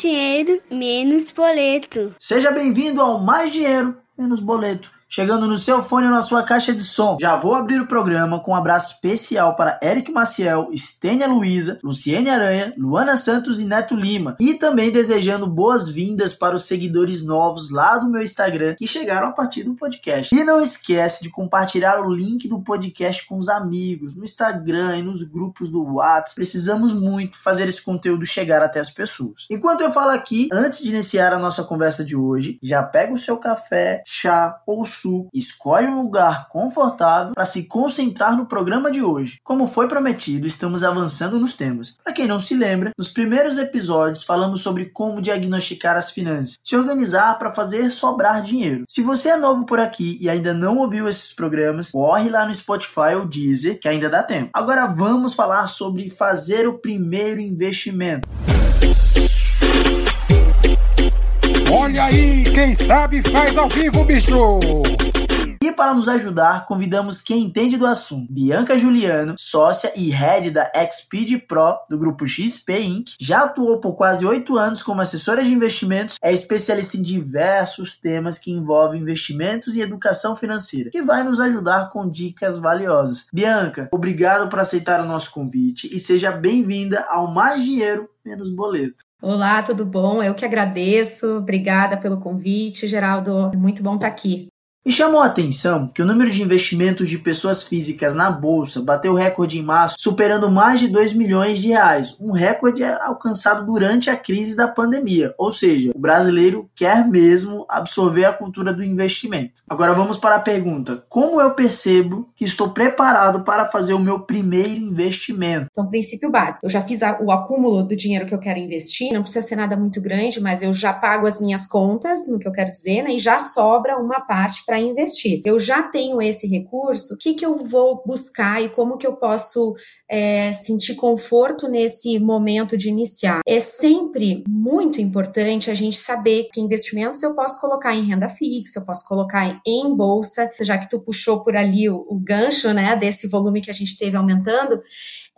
dinheiro, menos boleto. Seja bem-vindo ao Mais Dinheiro, Menos Boleto chegando no seu fone ou na sua caixa de som. Já vou abrir o programa com um abraço especial para Eric Maciel, Estênia Luiza, Luciene Aranha, Luana Santos e Neto Lima. E também desejando boas-vindas para os seguidores novos lá do meu Instagram que chegaram a partir do podcast. E não esquece de compartilhar o link do podcast com os amigos no Instagram e nos grupos do WhatsApp. Precisamos muito fazer esse conteúdo chegar até as pessoas. Enquanto eu falo aqui, antes de iniciar a nossa conversa de hoje, já pega o seu café, chá ou Sul, escolhe um lugar confortável para se concentrar no programa de hoje. Como foi prometido, estamos avançando nos temas. Para quem não se lembra, nos primeiros episódios falamos sobre como diagnosticar as finanças, se organizar para fazer sobrar dinheiro. Se você é novo por aqui e ainda não ouviu esses programas, corre lá no Spotify ou Deezer, que ainda dá tempo. Agora vamos falar sobre fazer o primeiro investimento. Olha aí, quem sabe faz ao vivo, bicho! E para nos ajudar, convidamos quem entende do assunto. Bianca Juliano, sócia e head da Xpeed Pro do grupo XP Inc., já atuou por quase oito anos como assessora de investimentos, é especialista em diversos temas que envolvem investimentos e educação financeira, que vai nos ajudar com dicas valiosas. Bianca, obrigado por aceitar o nosso convite e seja bem-vinda ao Mais Dinheiro Menos Boleto. Olá, tudo bom? Eu que agradeço. Obrigada pelo convite, Geraldo. Muito bom estar aqui. E chamou a atenção que o número de investimentos de pessoas físicas na bolsa bateu recorde em março, superando mais de 2 milhões de reais, um recorde alcançado durante a crise da pandemia. Ou seja, o brasileiro quer mesmo absorver a cultura do investimento. Agora vamos para a pergunta: como eu percebo que estou preparado para fazer o meu primeiro investimento? Então, princípio básico: eu já fiz o acúmulo do dinheiro que eu quero investir, não precisa ser nada muito grande, mas eu já pago as minhas contas, no que eu quero dizer, né, e já sobra uma parte para investir. Eu já tenho esse recurso, o que, que eu vou buscar e como que eu posso é, sentir conforto nesse momento de iniciar? É sempre muito importante a gente saber que investimentos eu posso colocar em renda fixa, eu posso colocar em bolsa, já que tu puxou por ali o, o gancho, né, desse volume que a gente teve aumentando,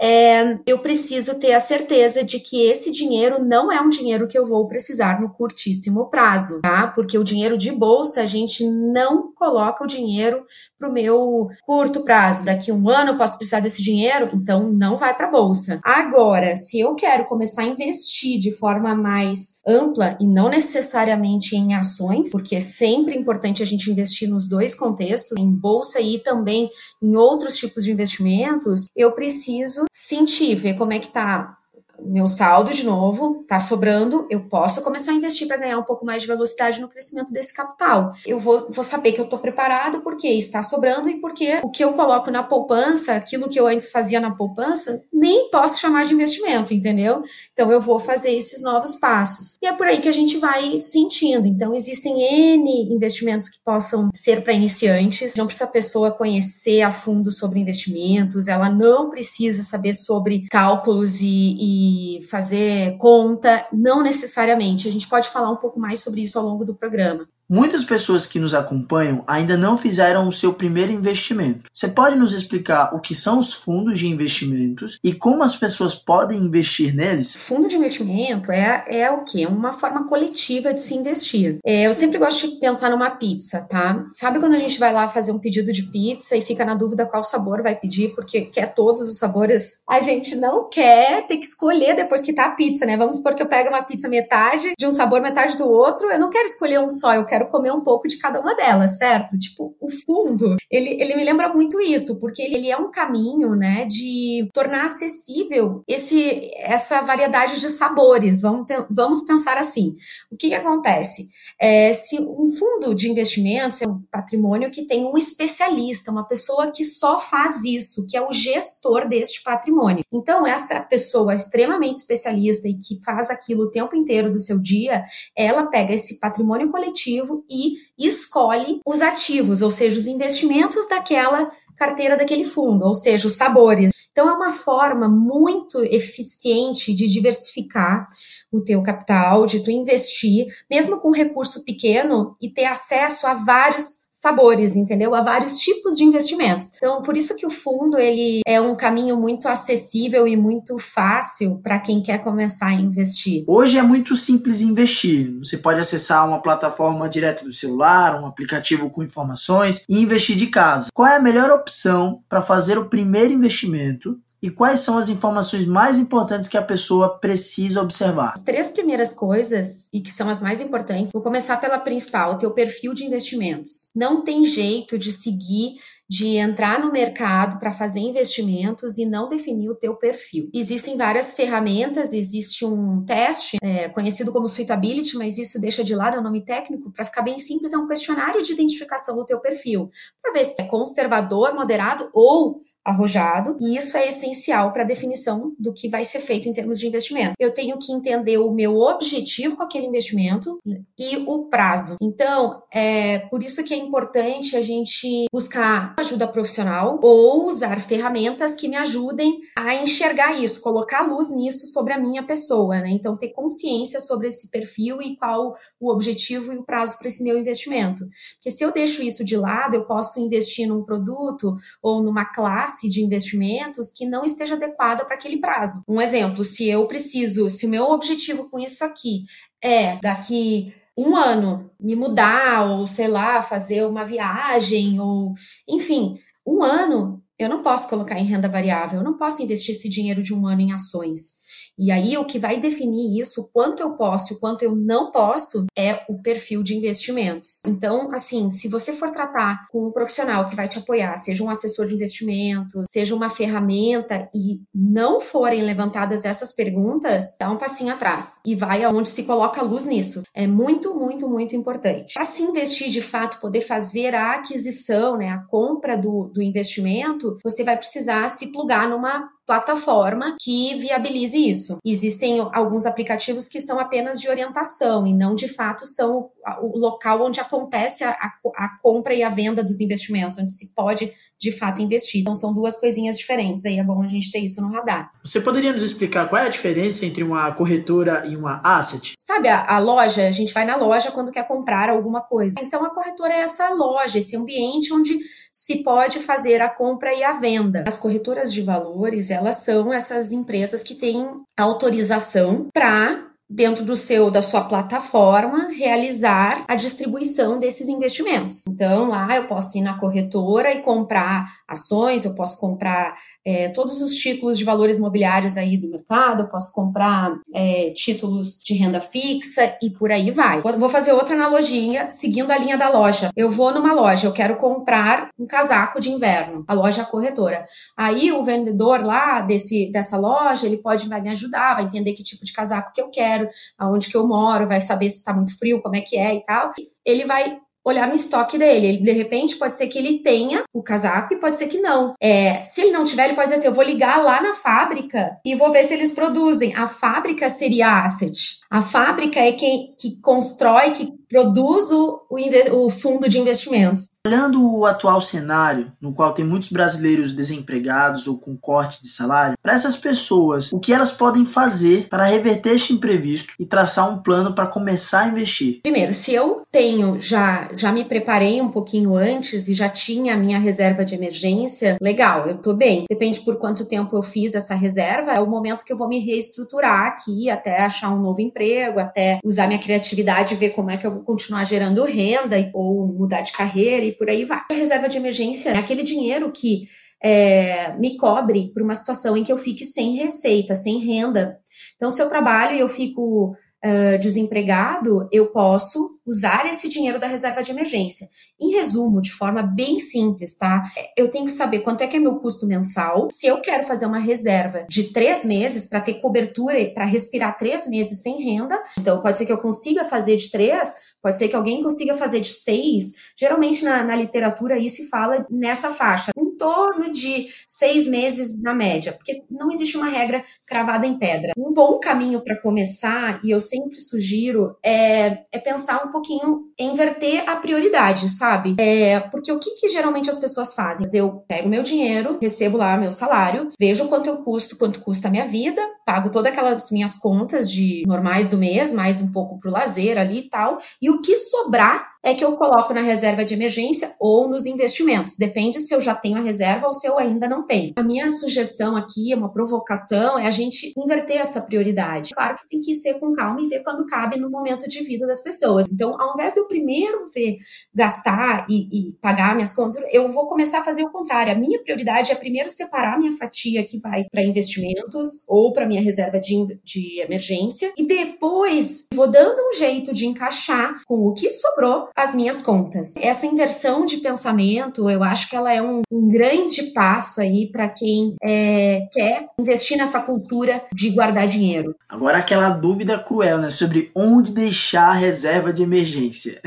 é, eu preciso ter a certeza de que esse dinheiro não é um dinheiro que eu vou precisar no curtíssimo prazo, tá? Porque o dinheiro de bolsa, a gente não coloca o dinheiro para o meu curto prazo. Daqui um ano eu posso precisar desse dinheiro, então não vai para bolsa. Agora, se eu quero começar a investir de forma mais ampla e não necessariamente em ações, porque é sempre importante a gente investir nos dois contextos, em bolsa e também em outros tipos de investimentos, eu preciso sentir, ver como é que tá meu saldo de novo, tá sobrando, eu posso começar a investir para ganhar um pouco mais de velocidade no crescimento desse capital. Eu vou, vou saber que eu tô preparado porque está sobrando e porque o que eu coloco na poupança, aquilo que eu antes fazia na poupança, nem posso chamar de investimento, entendeu? Então eu vou fazer esses novos passos. E é por aí que a gente vai sentindo. Então existem N investimentos que possam ser para iniciantes, não precisa a pessoa conhecer a fundo sobre investimentos, ela não precisa saber sobre cálculos e, e fazer conta, não necessariamente. A gente pode falar um pouco mais sobre isso ao longo do programa. Muitas pessoas que nos acompanham ainda não fizeram o seu primeiro investimento. Você pode nos explicar o que são os fundos de investimentos e como as pessoas podem investir neles? Fundo de investimento é, é o quê? Uma forma coletiva de se investir. É, eu sempre gosto de pensar numa pizza, tá? Sabe quando a gente vai lá fazer um pedido de pizza e fica na dúvida qual sabor vai pedir, porque quer todos os sabores? A gente não quer ter que escolher depois que tá a pizza, né? Vamos supor que eu pego uma pizza metade de um sabor, metade do outro. Eu não quero escolher um só, eu quero quero comer um pouco de cada uma delas, certo? Tipo, o fundo, ele, ele me lembra muito isso, porque ele, ele é um caminho, né, de tornar acessível esse, essa variedade de sabores. Vamos, vamos pensar assim. O que, que acontece? É, se um fundo de investimentos é um patrimônio que tem um especialista, uma pessoa que só faz isso, que é o gestor deste patrimônio. Então, essa pessoa extremamente especialista e que faz aquilo o tempo inteiro do seu dia, ela pega esse patrimônio coletivo e escolhe os ativos, ou seja, os investimentos daquela carteira daquele fundo, ou seja, os sabores. Então é uma forma muito eficiente de diversificar o teu capital, de tu investir, mesmo com um recurso pequeno e ter acesso a vários sabores, entendeu? Há vários tipos de investimentos. Então, por isso que o fundo ele é um caminho muito acessível e muito fácil para quem quer começar a investir. Hoje é muito simples investir. Você pode acessar uma plataforma direto do celular, um aplicativo com informações e investir de casa. Qual é a melhor opção para fazer o primeiro investimento e quais são as informações mais importantes que a pessoa precisa observar? As três primeiras coisas, e que são as mais importantes, vou começar pela principal, o teu perfil de investimentos. Não tem jeito de seguir de entrar no mercado para fazer investimentos e não definir o teu perfil. Existem várias ferramentas, existe um teste é, conhecido como Suitability, mas isso deixa de lado é o nome técnico, para ficar bem simples, é um questionário de identificação do teu perfil, para ver se é conservador, moderado ou arrojado, e isso é essencial para a definição do que vai ser feito em termos de investimento. Eu tenho que entender o meu objetivo com aquele investimento e o prazo. Então, é por isso que é importante a gente buscar ajuda profissional ou usar ferramentas que me ajudem a enxergar isso, colocar luz nisso sobre a minha pessoa, né? Então, ter consciência sobre esse perfil e qual o objetivo e o prazo para esse meu investimento. Porque se eu deixo isso de lado, eu posso investir num produto ou numa classe de investimentos que não esteja adequada para aquele prazo. Um exemplo, se eu preciso, se o meu objetivo com isso aqui é daqui um ano me mudar, ou sei lá, fazer uma viagem, ou enfim, um ano eu não posso colocar em renda variável, eu não posso investir esse dinheiro de um ano em ações. E aí, o que vai definir isso, o quanto eu posso e o quanto eu não posso, é o perfil de investimentos. Então, assim, se você for tratar com um profissional que vai te apoiar, seja um assessor de investimento, seja uma ferramenta, e não forem levantadas essas perguntas, dá um passinho atrás e vai aonde se coloca a luz nisso. É muito, muito, muito importante. Para se investir de fato, poder fazer a aquisição, né, a compra do, do investimento, você vai precisar se plugar numa plataforma que viabilize isso. Existem alguns aplicativos que são apenas de orientação e não de fato são o local onde acontece a, a, a, compra e a venda dos investimentos, onde se pode de fato investir. Então são duas coisinhas diferentes, aí é bom a gente ter isso no radar. Você poderia nos explicar qual é a diferença entre uma corretora e uma asset? Sabe, a, a loja, a gente vai na loja quando quer comprar alguma coisa. Então a corretora é essa loja, esse ambiente onde se pode fazer a compra e a venda. As corretoras de valores, elas são essas empresas que têm autorização para dentro do seu da sua plataforma realizar a distribuição desses investimentos. Então lá eu posso ir na corretora e comprar ações, eu posso comprar é, todos os títulos de valores imobiliários aí do mercado, eu posso comprar é, títulos de renda fixa e por aí vai. Vou fazer outra analogia seguindo a linha da loja. Eu vou numa loja, eu quero comprar um casaco de inverno, a loja corretora. Aí o vendedor lá desse, dessa loja, ele pode vai me ajudar, vai entender que tipo de casaco que eu quero, aonde que eu moro, vai saber se está muito frio, como é que é e tal. Ele vai olhar no estoque dele. Ele, de repente, pode ser que ele tenha o casaco e pode ser que não. É, se ele não tiver, ele pode dizer assim: eu vou ligar lá na fábrica e vou ver se eles produzem. A fábrica seria asset. A fábrica é quem que constrói, que produz o, o, o, fundo de investimentos. Olhando o atual cenário, no qual tem muitos brasileiros desempregados ou com corte de salário, para essas pessoas, o que elas podem fazer para reverter este imprevisto e traçar um plano para começar a investir? Primeiro, se eu tenho já já me preparei um pouquinho antes e já tinha a minha reserva de emergência, legal, eu tô bem. Depende por quanto tempo eu fiz essa reserva, é o momento que eu vou me reestruturar aqui até achar um novo emprego emprego, até usar minha criatividade e ver como é que eu vou continuar gerando renda ou mudar de carreira e por aí vai. A reserva de emergência é aquele dinheiro que é, me cobre por uma situação em que eu fique sem receita, sem renda. Então, se eu trabalho e eu fico uh, desempregado, eu posso usar esse dinheiro da reserva de emergência. Em resumo, de forma bem simples, tá? Eu tenho que saber quanto é que é meu custo mensal. Se eu quero fazer uma reserva de três meses para ter cobertura e para respirar três meses sem renda, então pode ser que eu consiga fazer de três, pode ser que alguém consiga fazer de seis. Geralmente na, na literatura aí se fala nessa faixa, em torno de seis meses na média, porque não existe uma regra cravada em pedra. Um bom caminho para começar, e eu sempre sugiro, é, é pensar um pouquinho inverter a prioridade, sabe? É, porque o que, que geralmente as pessoas fazem? Eu pego meu dinheiro, recebo lá meu salário, vejo quanto eu custo, quanto custa a minha vida, pago todas aquelas minhas contas de normais do mês, mais um pouco pro lazer ali e tal, e o que sobrar é que eu coloco na reserva de emergência ou nos investimentos. Depende se eu já tenho a reserva ou se eu ainda não tenho. A minha sugestão aqui, uma provocação, é a gente inverter essa prioridade. Claro que tem que ser com calma e ver quando cabe no momento de vida das pessoas. Então, ao invés de eu primeiro ver gastar e, e pagar minhas contas, eu vou começar a fazer o contrário. A minha prioridade é primeiro separar minha fatia que vai para investimentos ou para minha reserva de, de emergência e depois vou dando um jeito de encaixar com o que sobrou as minhas contas. Essa inversão de pensamento, eu acho que ela é um, um grande passo aí para quem é, quer investir nessa cultura de guardar dinheiro. Agora aquela dúvida cruel, né, sobre onde deixar a reserva de emergência.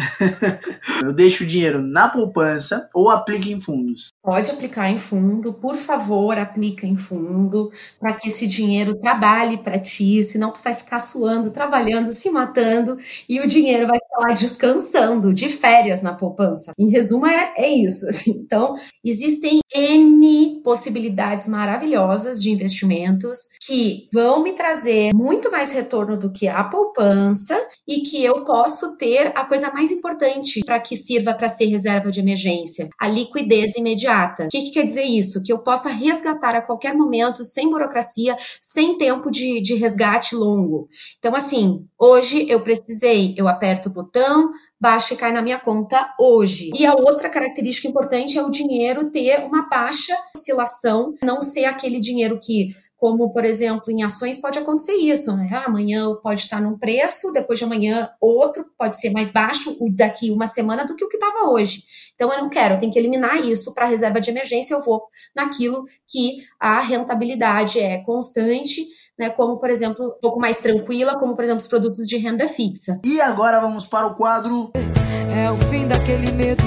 eu deixo o dinheiro na poupança ou aplico em fundos? Pode aplicar em fundo, por favor, aplica em fundo, para que esse dinheiro trabalhe para ti, senão tu vai ficar suando, trabalhando, se matando e o dinheiro vai ficar lá descansando, de férias na poupança. Em resumo, é, é isso. Assim. Então, existem N possibilidades maravilhosas de investimentos que vão me trazer muito mais retorno do que a poupança e que eu posso ter a coisa mais importante para que sirva para ser reserva de emergência, a liquidez imediata. O que, que, quer dizer isso? Que eu possa resgatar a qualquer momento, sem burocracia, sem tempo de, de resgate longo. Então, assim, hoje eu precisei, eu aperto o botão, baixa e cai na minha conta hoje. E a outra característica importante é o dinheiro ter uma baixa oscilação, não ser aquele dinheiro que como, por exemplo, em ações pode acontecer isso, né? Ah, amanhã pode estar num preço, depois de amanhã outro pode ser mais baixo, o daqui uma semana do que o que estava hoje. Então eu não quero, eu tenho que eliminar isso para reserva de emergência, eu vou naquilo que a rentabilidade é constante, né, como por exemplo, um pouco mais tranquila, como por exemplo os produtos de renda fixa. E agora vamos para o quadro É o fim daquele medo.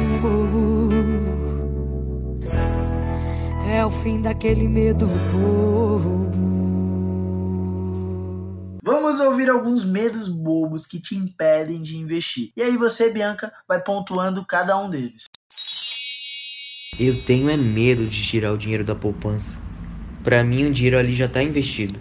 É o fim daquele medo bobo. Vamos ouvir alguns medos bobos que te impedem de investir. E aí você, Bianca, vai pontuando cada um deles. Eu tenho é medo de tirar o dinheiro da poupança. Para mim, o dinheiro ali já está investido.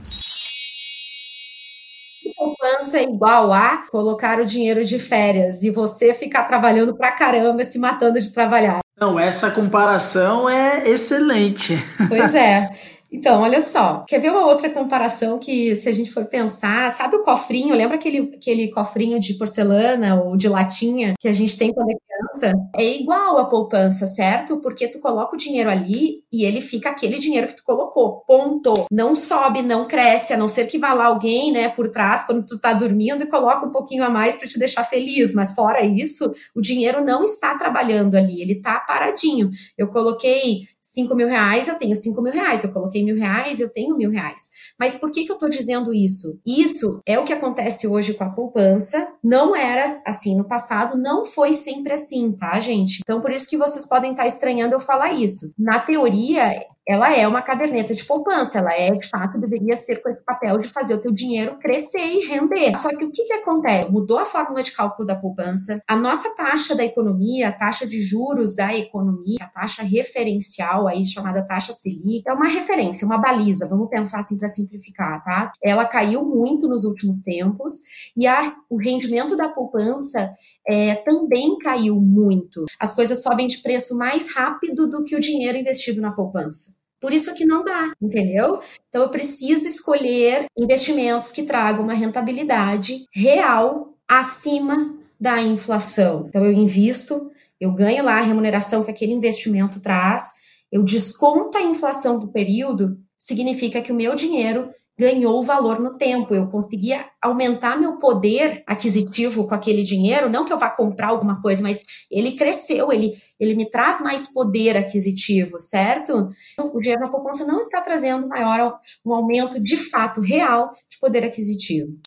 Poupança é igual a colocar o dinheiro de férias e você ficar trabalhando pra caramba, se matando de trabalhar. Não, essa comparação é excelente. Pois é. Então, olha só. Quer ver uma outra comparação que, se a gente for pensar, sabe o cofrinho? Lembra aquele, aquele cofrinho de porcelana ou de latinha que a gente tem quando é criança? É igual a poupança, certo? Porque tu coloca o dinheiro ali e ele fica aquele dinheiro que tu colocou. Ponto. Não sobe, não cresce, a não ser que vá lá alguém, né, por trás, quando tu tá dormindo e coloca um pouquinho a mais para te deixar feliz. Mas fora isso, o dinheiro não está trabalhando ali, ele tá paradinho. Eu coloquei 5 mil reais, eu tenho 5 mil reais. Eu coloquei mil reais, eu tenho mil reais. Mas por que, que eu estou dizendo isso? Isso é o que acontece hoje com a poupança. Não era assim no passado, não foi sempre assim, tá, gente? Então, por isso que vocês podem estar estranhando eu falar isso. Na teoria, ela é uma caderneta de poupança, ela é, de fato, deveria ser com esse papel de fazer o teu dinheiro crescer e render. Só que o que, que acontece? Mudou a fórmula de cálculo da poupança, a nossa taxa da economia, a taxa de juros da economia, a taxa referencial aí chamada taxa Selic, é uma referência, uma baliza, vamos pensar assim para simplificar, tá? Ela caiu muito nos últimos tempos e a, o rendimento da poupança é, também caiu muito. As coisas sobem de preço mais rápido do que o dinheiro investido na poupança. Por isso que não dá, entendeu? Então eu preciso escolher investimentos que tragam uma rentabilidade real acima da inflação. Então eu invisto, eu ganho lá a remuneração que aquele investimento traz, eu desconto a inflação do período, significa que o meu dinheiro ganhou valor no tempo. Eu conseguia aumentar meu poder aquisitivo com aquele dinheiro, não que eu vá comprar alguma coisa, mas ele cresceu, ele, ele me traz mais poder aquisitivo, certo? O dinheiro na poupança não está trazendo maior um aumento de fato real de poder aquisitivo.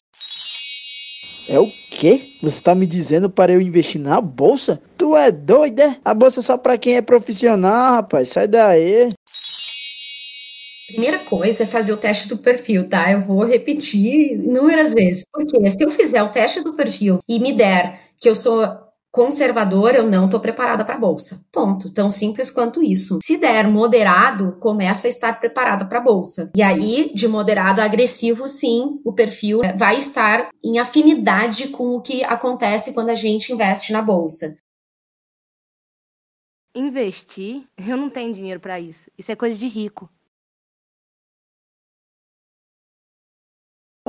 É o quê? Você está me dizendo para eu investir na bolsa? Tu é doida? A bolsa é só para quem é profissional, rapaz. Sai daí. Primeira coisa é fazer o teste do perfil, tá? Eu vou repetir inúmeras vezes. Porque se eu fizer o teste do perfil e me der que eu sou conservador, eu não estou preparada para a bolsa. Ponto. Tão simples quanto isso. Se der moderado, começa a estar preparada para a bolsa. E aí, de moderado a agressivo, sim, o perfil vai estar em afinidade com o que acontece quando a gente investe na bolsa. Investir? Eu não tenho dinheiro para isso. Isso é coisa de rico.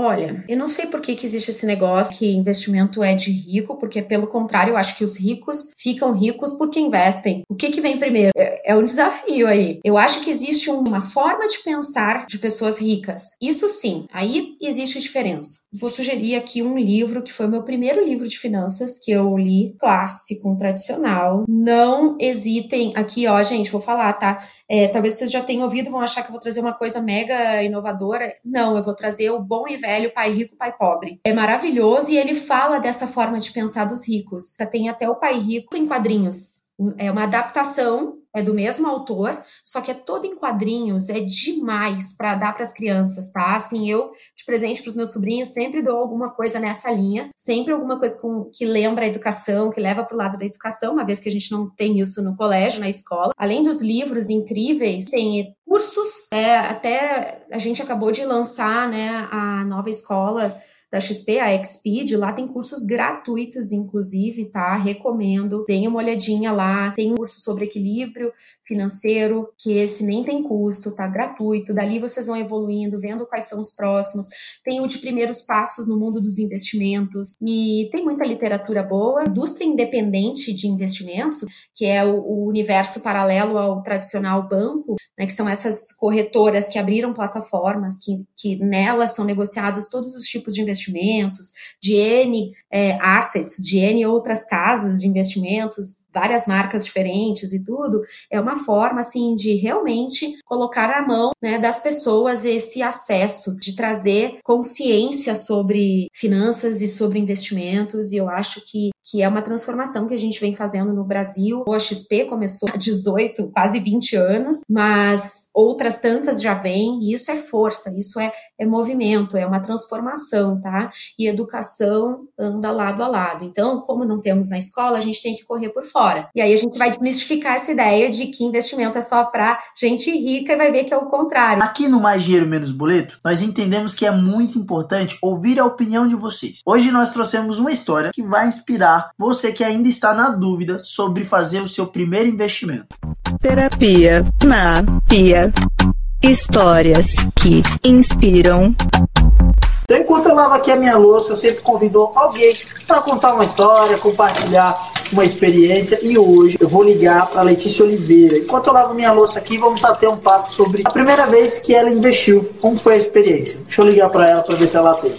Olha, eu não sei por que, que existe esse negócio que investimento é de rico, porque pelo contrário, eu acho que os ricos ficam ricos porque investem. O que, que vem primeiro? É, é um desafio aí. Eu acho que existe uma forma de pensar de pessoas ricas. Isso sim, aí existe diferença. Vou sugerir aqui um livro que foi o meu primeiro livro de finanças que eu li, clássico, tradicional. Não hesitem aqui, ó, gente, vou falar, tá? É, talvez vocês já tenham ouvido, vão achar que eu vou trazer uma coisa mega inovadora. Não, eu vou trazer o bom e pai rico, pai pobre. É maravilhoso e ele fala dessa forma de pensar dos ricos. Tem até o pai rico em quadrinhos. É uma adaptação é do mesmo autor, só que é todo em quadrinhos, é demais para dar para as crianças, tá? Assim, eu de presente para os meus sobrinhos sempre dou alguma coisa nessa linha, sempre alguma coisa com, que lembra a educação, que leva para o lado da educação, uma vez que a gente não tem isso no colégio, na escola. Além dos livros incríveis, tem cursos, é, até a gente acabou de lançar, né, a nova escola da XP, a Xpeed, lá tem cursos gratuitos, inclusive, tá? Recomendo. Deem uma olhadinha lá. Tem um curso sobre equilíbrio financeiro, que esse nem tem custo, tá? Gratuito. Dali vocês vão evoluindo, vendo quais são os próximos. Tem o de primeiros passos no mundo dos investimentos. E tem muita literatura boa. Indústria independente de investimentos, que é o, o universo paralelo ao tradicional banco, né? Que são essas corretoras que abriram plataformas, que, que nelas são negociados todos os tipos de investimentos investimentos, de N é, assets, de N outras casas de investimentos, várias marcas diferentes e tudo, é uma forma assim de realmente colocar na mão né, das pessoas esse acesso, de trazer consciência sobre finanças e sobre investimentos. E eu acho que, que é uma transformação que a gente vem fazendo no Brasil. O XP começou há 18, quase 20 anos, mas outras tantas já vêm, e isso é força, isso é, é movimento, é uma transformação, tá? E educação anda lado a lado. Então, como não temos na escola, a gente tem que correr por fora fora. E aí a gente vai desmistificar essa ideia de que investimento é só para gente rica e vai ver que é o contrário. Aqui no Mais Dinheiro Menos Boleto, nós entendemos que é muito importante ouvir a opinião de vocês. Hoje nós trouxemos uma história que vai inspirar você que ainda está na dúvida sobre fazer o seu primeiro investimento. Terapia na Pia. Histórias que inspiram. Então, enquanto eu lavo aqui a minha louça, eu sempre convido alguém para contar uma história, compartilhar uma experiência. E hoje eu vou ligar para Letícia Oliveira. Enquanto eu lavo minha louça aqui, vamos bater um papo sobre a primeira vez que ela investiu. Como foi a experiência? Deixa eu ligar para ela para ver se ela tem.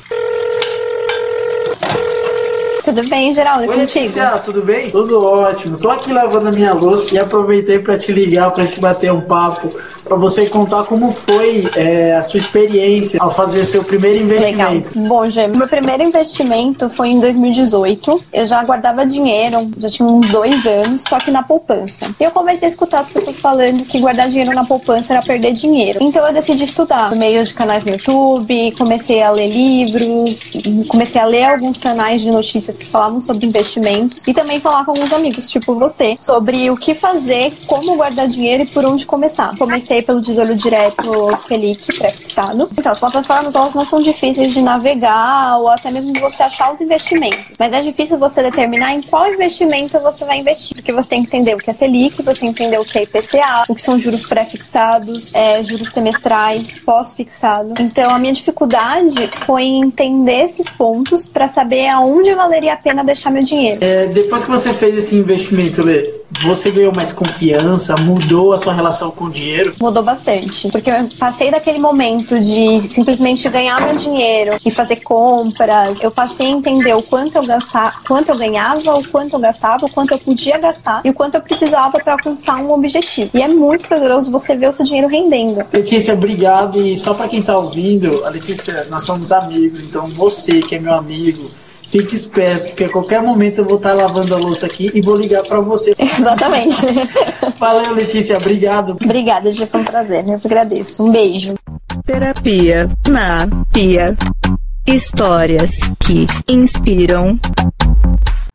Tudo bem, Geraldo? Oi, contigo? Letícia, tudo bem? Tudo ótimo. Tô aqui lavando a minha louça e aproveitei para te ligar para gente bater um papo, para você contar como foi é, a sua experiência ao fazer seu primeiro investimento. Legal. Bom, Gê, meu primeiro investimento foi em 2018. Eu já guardava dinheiro, já tinha uns dois anos, só que na poupança. E eu comecei a escutar as pessoas falando que guardar dinheiro na poupança era perder dinheiro. Então eu decidi estudar por meio de canais no YouTube, comecei a ler livros, comecei a ler alguns canais de notícias que falavam sobre investimentos e também falar com alguns amigos, tipo você, sobre o que fazer, como guardar dinheiro e por onde começar. Comecei pelo Tesouro Direto Selic pré-fixado. Então, as plataformas elas não são difíceis de navegar ou até mesmo de você achar os investimentos, mas é difícil você determinar em qual investimento você vai investir, porque você tem que entender o que é Selic, você tem que entender o que é IPCA, o que são juros pré-fixados, é, juros semestrais, pós-fixado. Então, a minha dificuldade foi entender esses pontos para saber aonde valeria a pena deixar meu dinheiro. É, depois que você fez esse investimento, você ganhou mais confiança? Mudou a sua relação com o dinheiro? Mudou bastante. Porque eu passei daquele momento de simplesmente ganhar meu dinheiro e fazer compras. Eu passei a entender o quanto eu gastava, quanto eu ganhava, o quanto eu gastava, o quanto eu podia gastar e o quanto eu precisava para alcançar um objetivo. E é muito prazeroso você ver o seu dinheiro rendendo. Letícia, obrigado. E só para quem tá ouvindo, a Letícia, nós somos amigos, então você que é meu amigo, Fique esperto, porque a qualquer momento eu vou estar lavando a louça aqui e vou ligar para você. Exatamente. Valeu, Letícia. Obrigado. Obrigada, Gia. Foi um prazer. Eu agradeço. Um beijo. Terapia na Pia. Histórias que inspiram.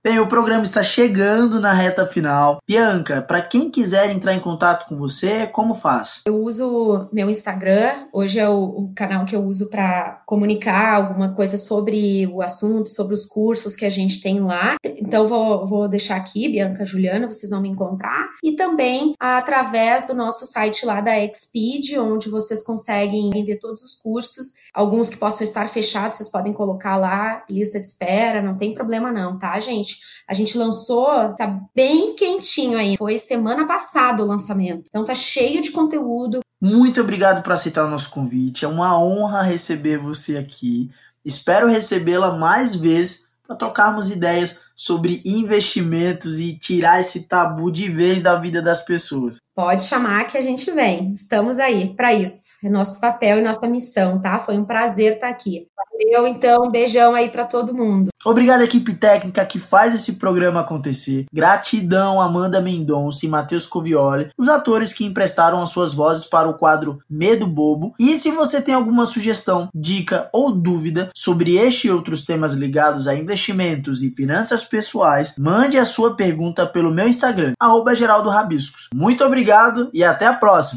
Bem, o programa está chegando na reta final. Bianca, para quem quiser entrar em contato com você, como faz? Eu uso meu Instagram, hoje é o, o canal que eu uso para comunicar alguma coisa sobre o assunto, sobre os cursos que a gente tem lá. Então, vou, vou deixar aqui, Bianca Juliana, vocês vão me encontrar. E também através do nosso site lá da Expeed, onde vocês conseguem ver todos os cursos, alguns que possam estar fechados, vocês podem colocar lá, lista de espera, não tem problema não, tá, gente? A gente lançou, tá bem quentinho aí, foi semana passada o lançamento. Então tá cheio de conteúdo. Muito obrigado por aceitar o nosso convite. É uma honra receber você aqui. Espero recebê-la mais vezes para trocarmos ideias sobre investimentos e tirar esse tabu de vez da vida das pessoas. Pode chamar que a gente vem. Estamos aí para isso. É nosso papel e nossa missão, tá? Foi um prazer estar aqui. Valeu, então. Um beijão aí para todo mundo. Obrigado, equipe técnica que faz esse programa acontecer. Gratidão, Amanda Mendonça e Matheus Covioli, os atores que emprestaram as suas vozes para o quadro Medo Bobo. E se você tem alguma sugestão, dica ou dúvida sobre este e outros temas ligados a investimentos e finanças pessoais, mande a sua pergunta pelo meu Instagram, arroba Geraldo Rabiscos. Muito obrigado e até a próxima!